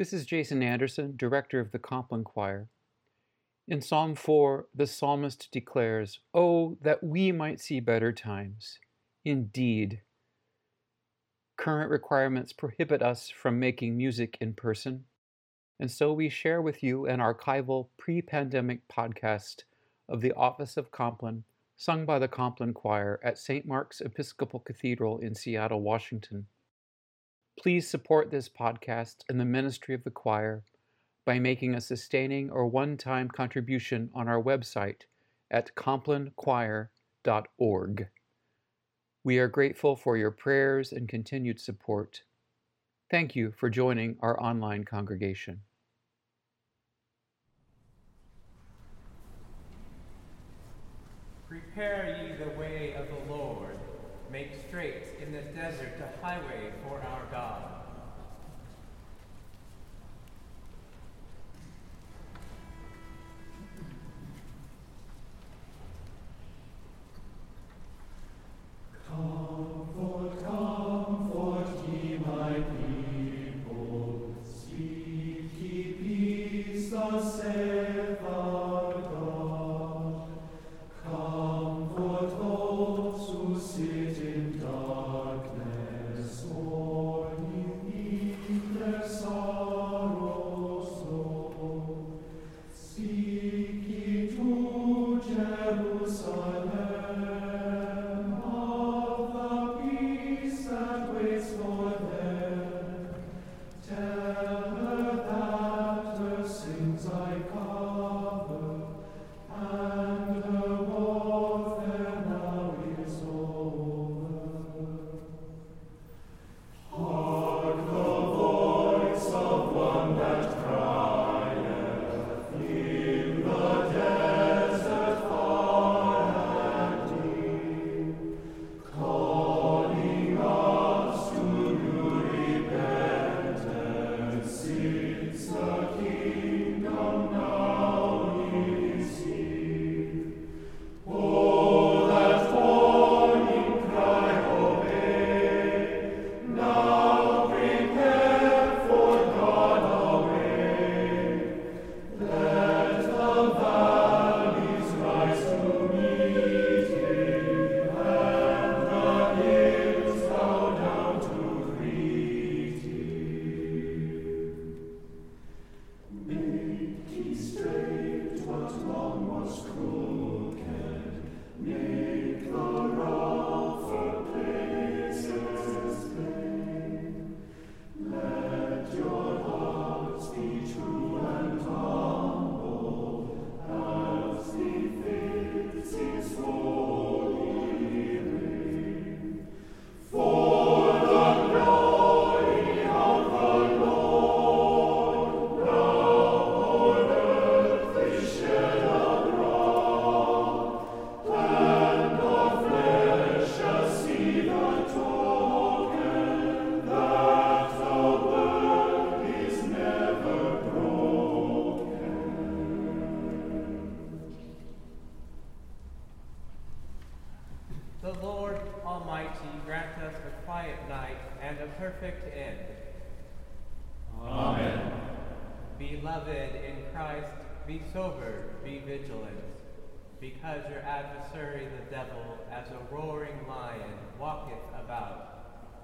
This is Jason Anderson, director of the Compline Choir. In Psalm 4, the psalmist declares, Oh, that we might see better times. Indeed, current requirements prohibit us from making music in person, and so we share with you an archival pre pandemic podcast of the Office of Compline, sung by the Compline Choir at St. Mark's Episcopal Cathedral in Seattle, Washington. Please support this podcast and the ministry of the choir by making a sustaining or one time contribution on our website at complinechoir.org. We are grateful for your prayers and continued support. Thank you for joining our online congregation. Prepare ye the way of the Lord, make straight in the highway for our God.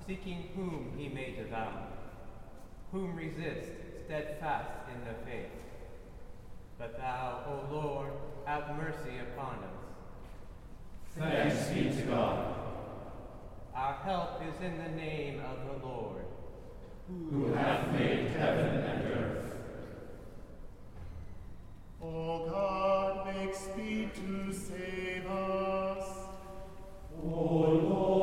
Seeking whom he may devour, whom resist steadfast in the faith. But thou, O Lord, have mercy upon us. Thanks be to God. Our help is in the name of the Lord, who hath made heaven and earth. God, make speed to save us. O Lord,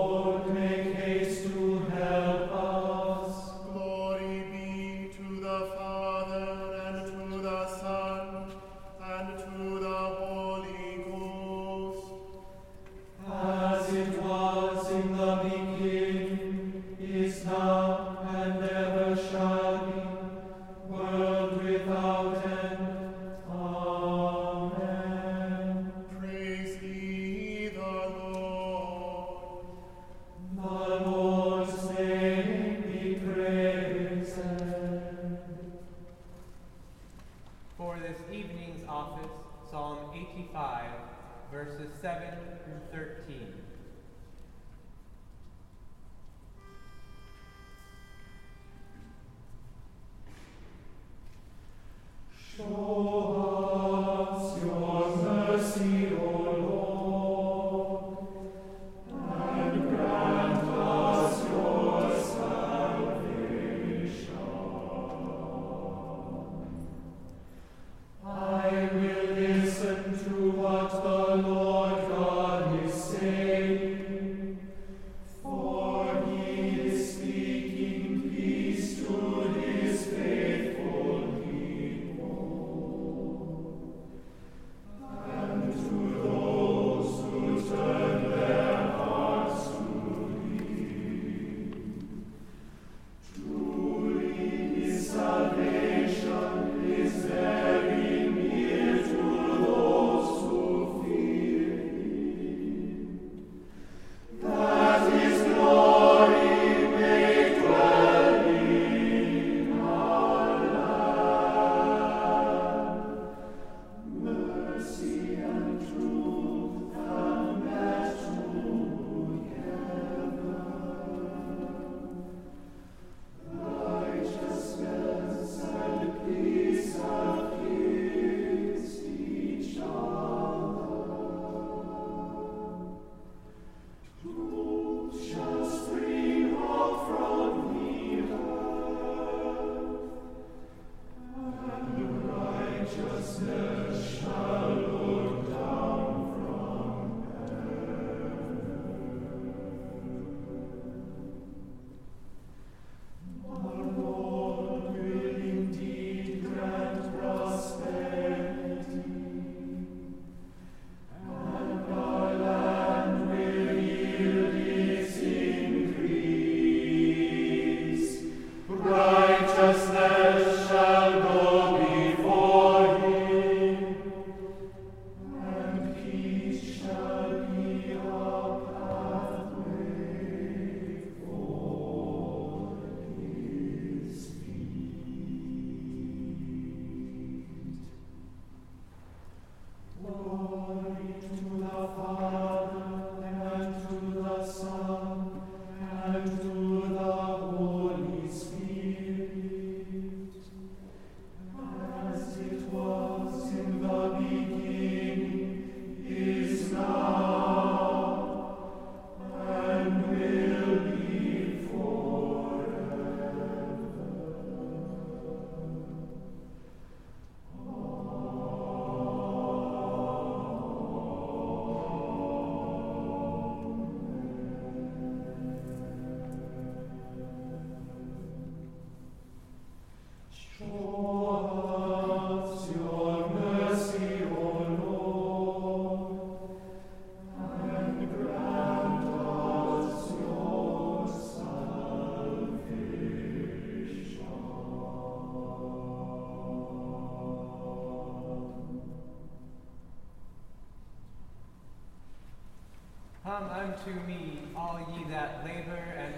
Come unto me, all ye that labor and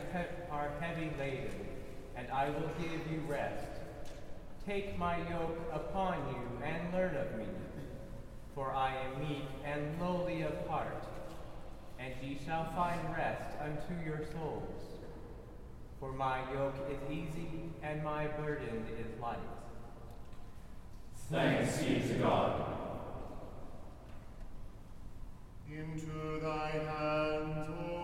are heavy laden, and I will give you rest. Take my yoke upon you and learn of me, for I am meek and lowly of heart, and ye shall find rest unto your souls. For my yoke is easy and my burden is light. Thanks be to God. Into thy hands, O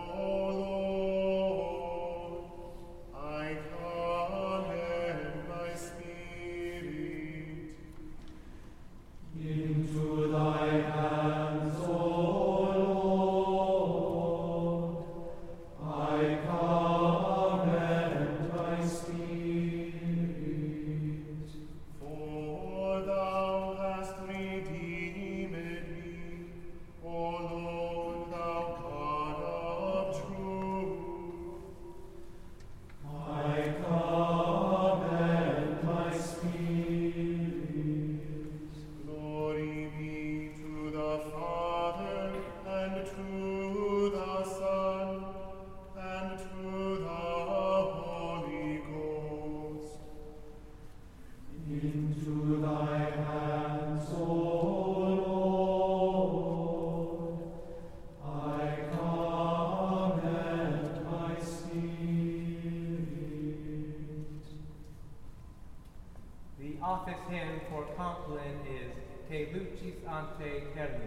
office hymn for Compline is Te Lucis ante Terminum,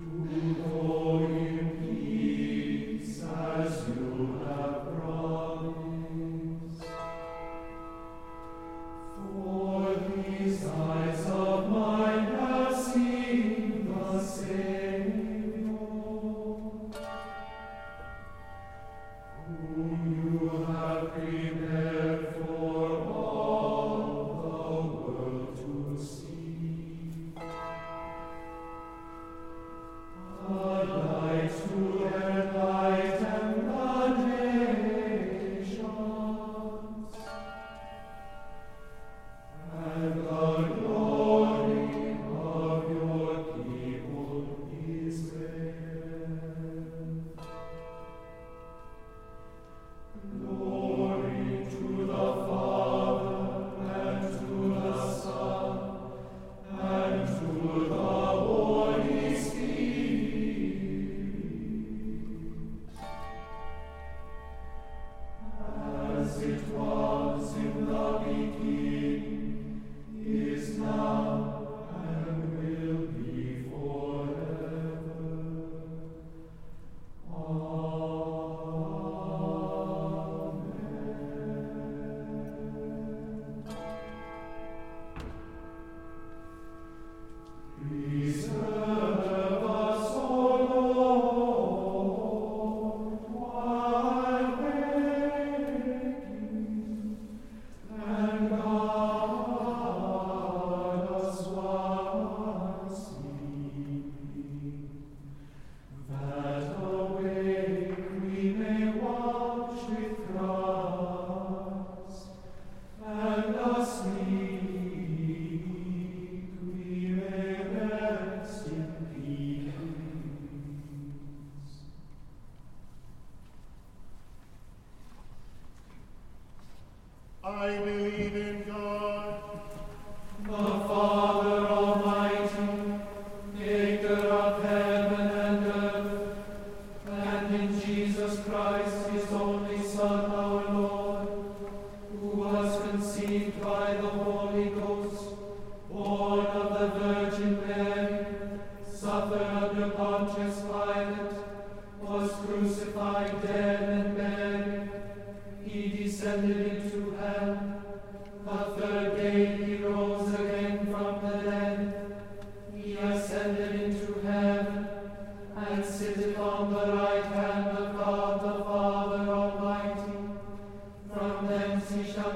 Ooh.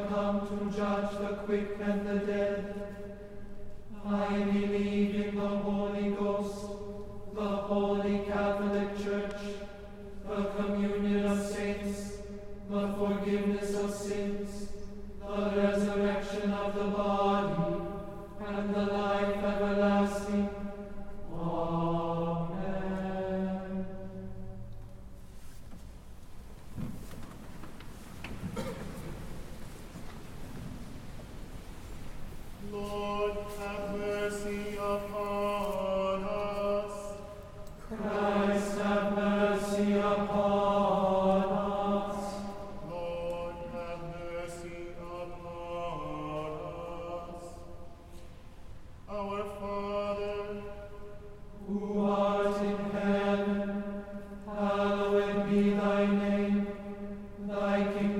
come to judge the quick and the dead. I believe in the Holy Ghost. thy kingdom.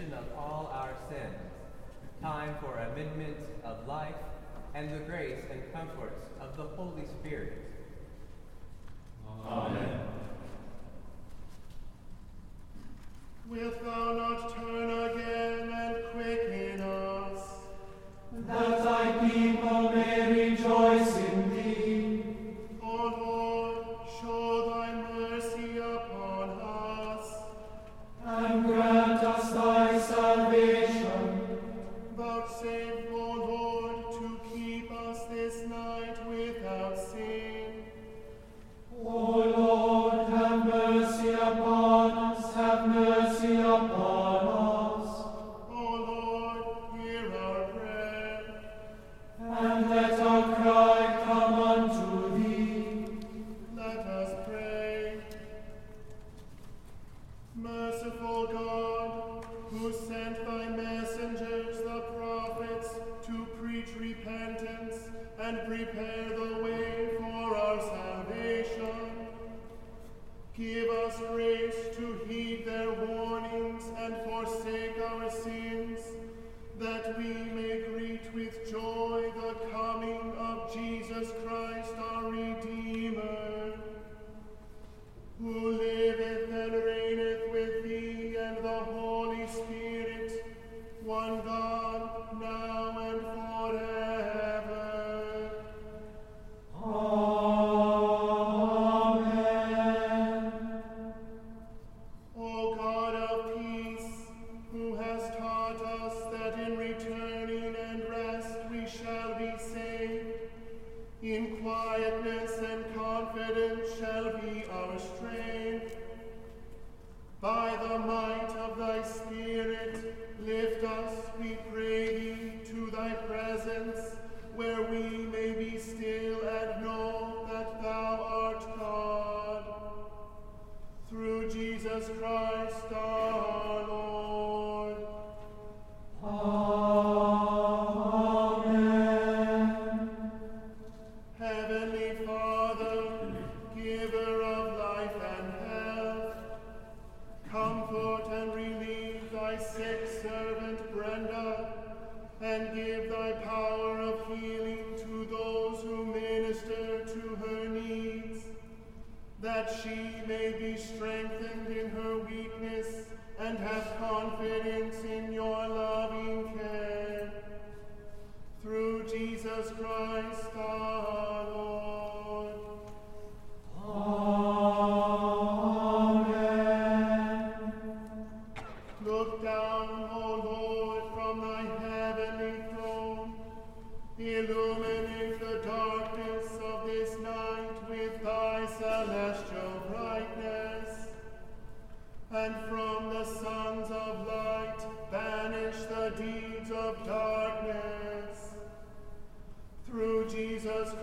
remission of all our sins, time for amendment of life, and the grace and comforts of the Holy Spirit. Amen. Wilt thou not turn again and quicken us, that thy peace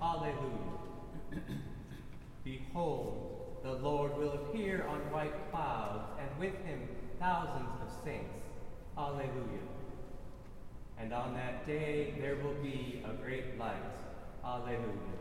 Alleluia. Behold, the Lord will appear on white clouds, and with him thousands of saints. Alleluia. And on that day there will be a great light. Alleluia.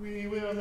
We will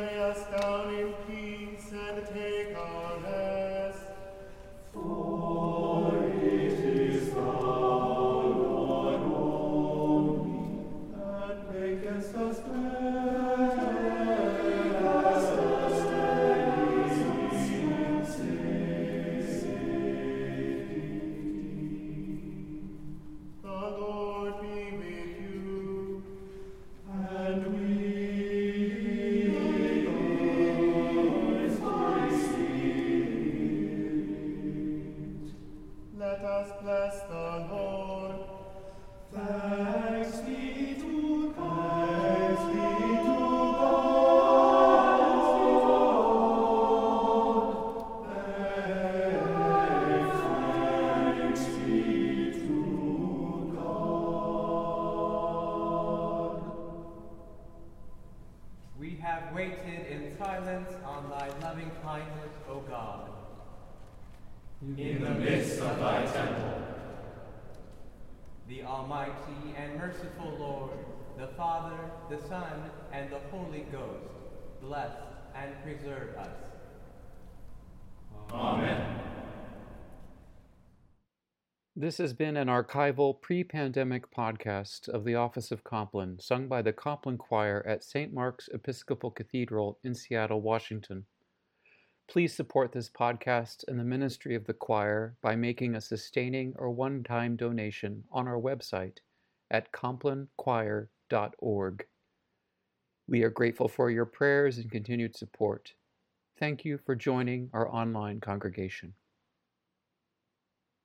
in the midst of thy temple. The Almighty and merciful Lord, the Father, the Son, and the Holy Ghost, bless and preserve us. Amen. This has been an archival pre pandemic podcast of the Office of Compline, sung by the Compline Choir at St. Mark's Episcopal Cathedral in Seattle, Washington. Please support this podcast and the ministry of the choir by making a sustaining or one time donation on our website at complinechoir.org. We are grateful for your prayers and continued support. Thank you for joining our online congregation.